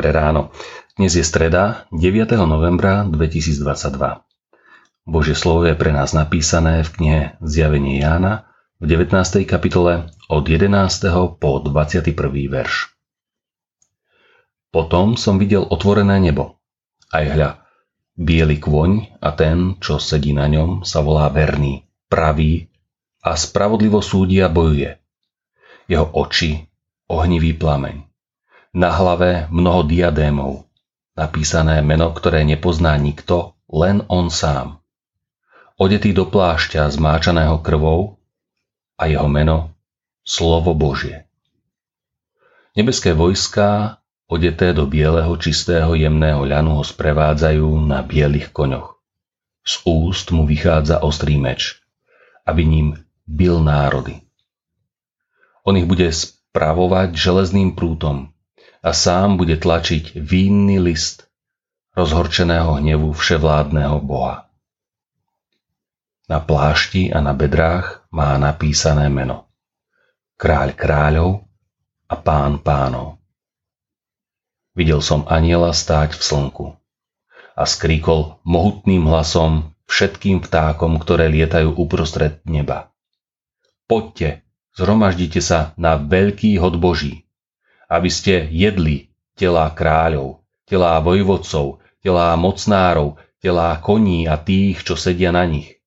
Dnes je streda 9. novembra 2022. Božie slovo je pre nás napísané v knihe Zjavenie Jána v 19. kapitole od 11. po 21. verš. Potom som videl otvorené nebo. Aj hľa, biely kvoň a ten, čo sedí na ňom, sa volá verný, pravý a spravodlivo súdia bojuje. Jeho oči, ohnivý plameň. Na hlave mnoho diadémov, napísané meno, ktoré nepozná nikto, len on sám. Odetý do plášťa zmáčaného krvou a jeho meno Slovo Božie. Nebeské vojská, odeté do bieleho, čistého, jemného ľanu ho sprevádzajú na bielých koňoch. Z úst mu vychádza ostrý meč, aby ním bil národy. On ich bude spravovať železným prútom, a sám bude tlačiť vínny list rozhorčeného hnevu vševládneho Boha. Na plášti a na bedrách má napísané meno. Kráľ kráľov a pán pánov. Videl som aniela stáť v slnku a skríkol mohutným hlasom všetkým vtákom, ktoré lietajú uprostred neba. Poďte, zhromaždite sa na veľký hod Boží, aby ste jedli telá kráľov, telá vojvodcov, telá mocnárov, telá koní a tých, čo sedia na nich.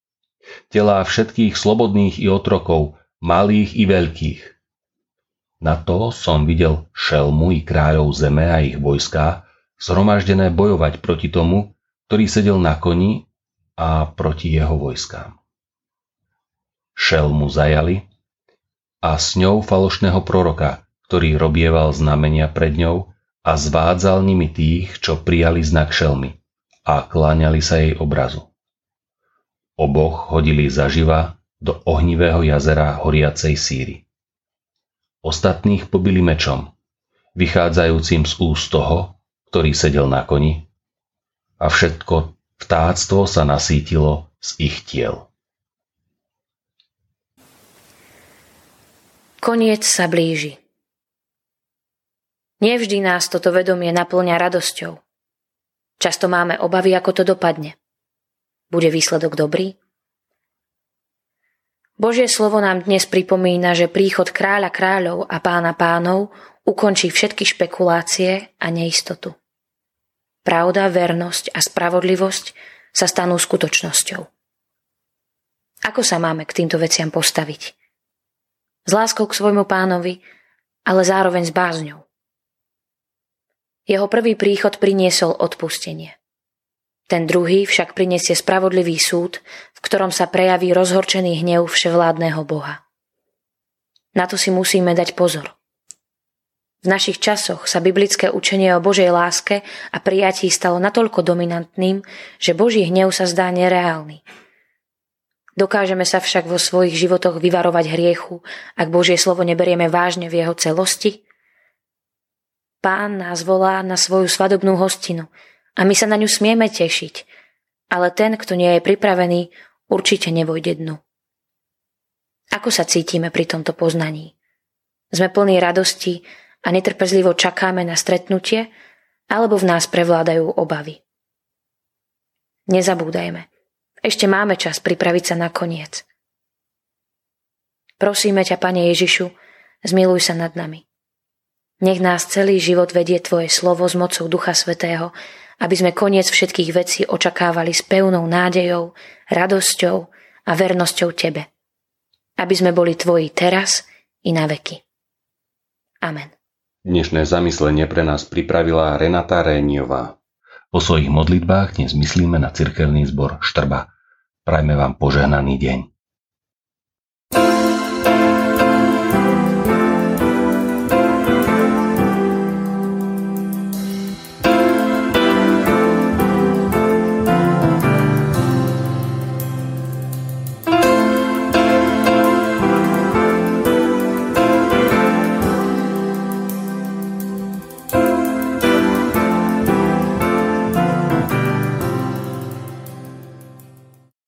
Telá všetkých slobodných i otrokov, malých i veľkých. Na to som videl šelmu i kráľov zeme a ich vojská, zhromaždené bojovať proti tomu, ktorý sedel na koni a proti jeho vojskám. Šelmu zajali a s ňou falošného proroka, ktorý robieval znamenia pred ňou a zvádzal nimi tých, čo prijali znak šelmy a kláňali sa jej obrazu. Oboch hodili zaživa do ohnivého jazera horiacej síry. Ostatných pobili mečom, vychádzajúcim z úst toho, ktorý sedel na koni, a všetko vtáctvo sa nasítilo z ich tiel. Koniec sa blíži. Nevždy nás toto vedomie naplňa radosťou. Často máme obavy, ako to dopadne. Bude výsledok dobrý? Božie slovo nám dnes pripomína, že príchod kráľa kráľov a pána pánov ukončí všetky špekulácie a neistotu. Pravda, vernosť a spravodlivosť sa stanú skutočnosťou. Ako sa máme k týmto veciam postaviť? S láskou k svojmu pánovi, ale zároveň s bázňou. Jeho prvý príchod priniesol odpustenie. Ten druhý však prinesie spravodlivý súd, v ktorom sa prejaví rozhorčený hnev vševládneho Boha. Na to si musíme dať pozor. V našich časoch sa biblické učenie o Božej láske a prijatí stalo natoľko dominantným, že Boží hnev sa zdá nereálny. Dokážeme sa však vo svojich životoch vyvarovať hriechu, ak Božie slovo neberieme vážne v jeho celosti Pán nás volá na svoju svadobnú hostinu a my sa na ňu smieme tešiť, ale ten, kto nie je pripravený, určite nevojde dnu. Ako sa cítime pri tomto poznaní? Sme plní radosti a netrpezlivo čakáme na stretnutie, alebo v nás prevládajú obavy. Nezabúdajme, ešte máme čas pripraviť sa na koniec. Prosíme ťa, Pane Ježišu, zmiluj sa nad nami. Nech nás celý život vedie Tvoje slovo s mocou Ducha Svetého, aby sme koniec všetkých vecí očakávali s pevnou nádejou, radosťou a vernosťou Tebe. Aby sme boli Tvoji teraz i na veky. Amen. Dnešné zamyslenie pre nás pripravila Renata Réniová. Po svojich modlitbách dnes myslíme na cirkevný zbor Štrba. Prajme vám požehnaný deň. thank you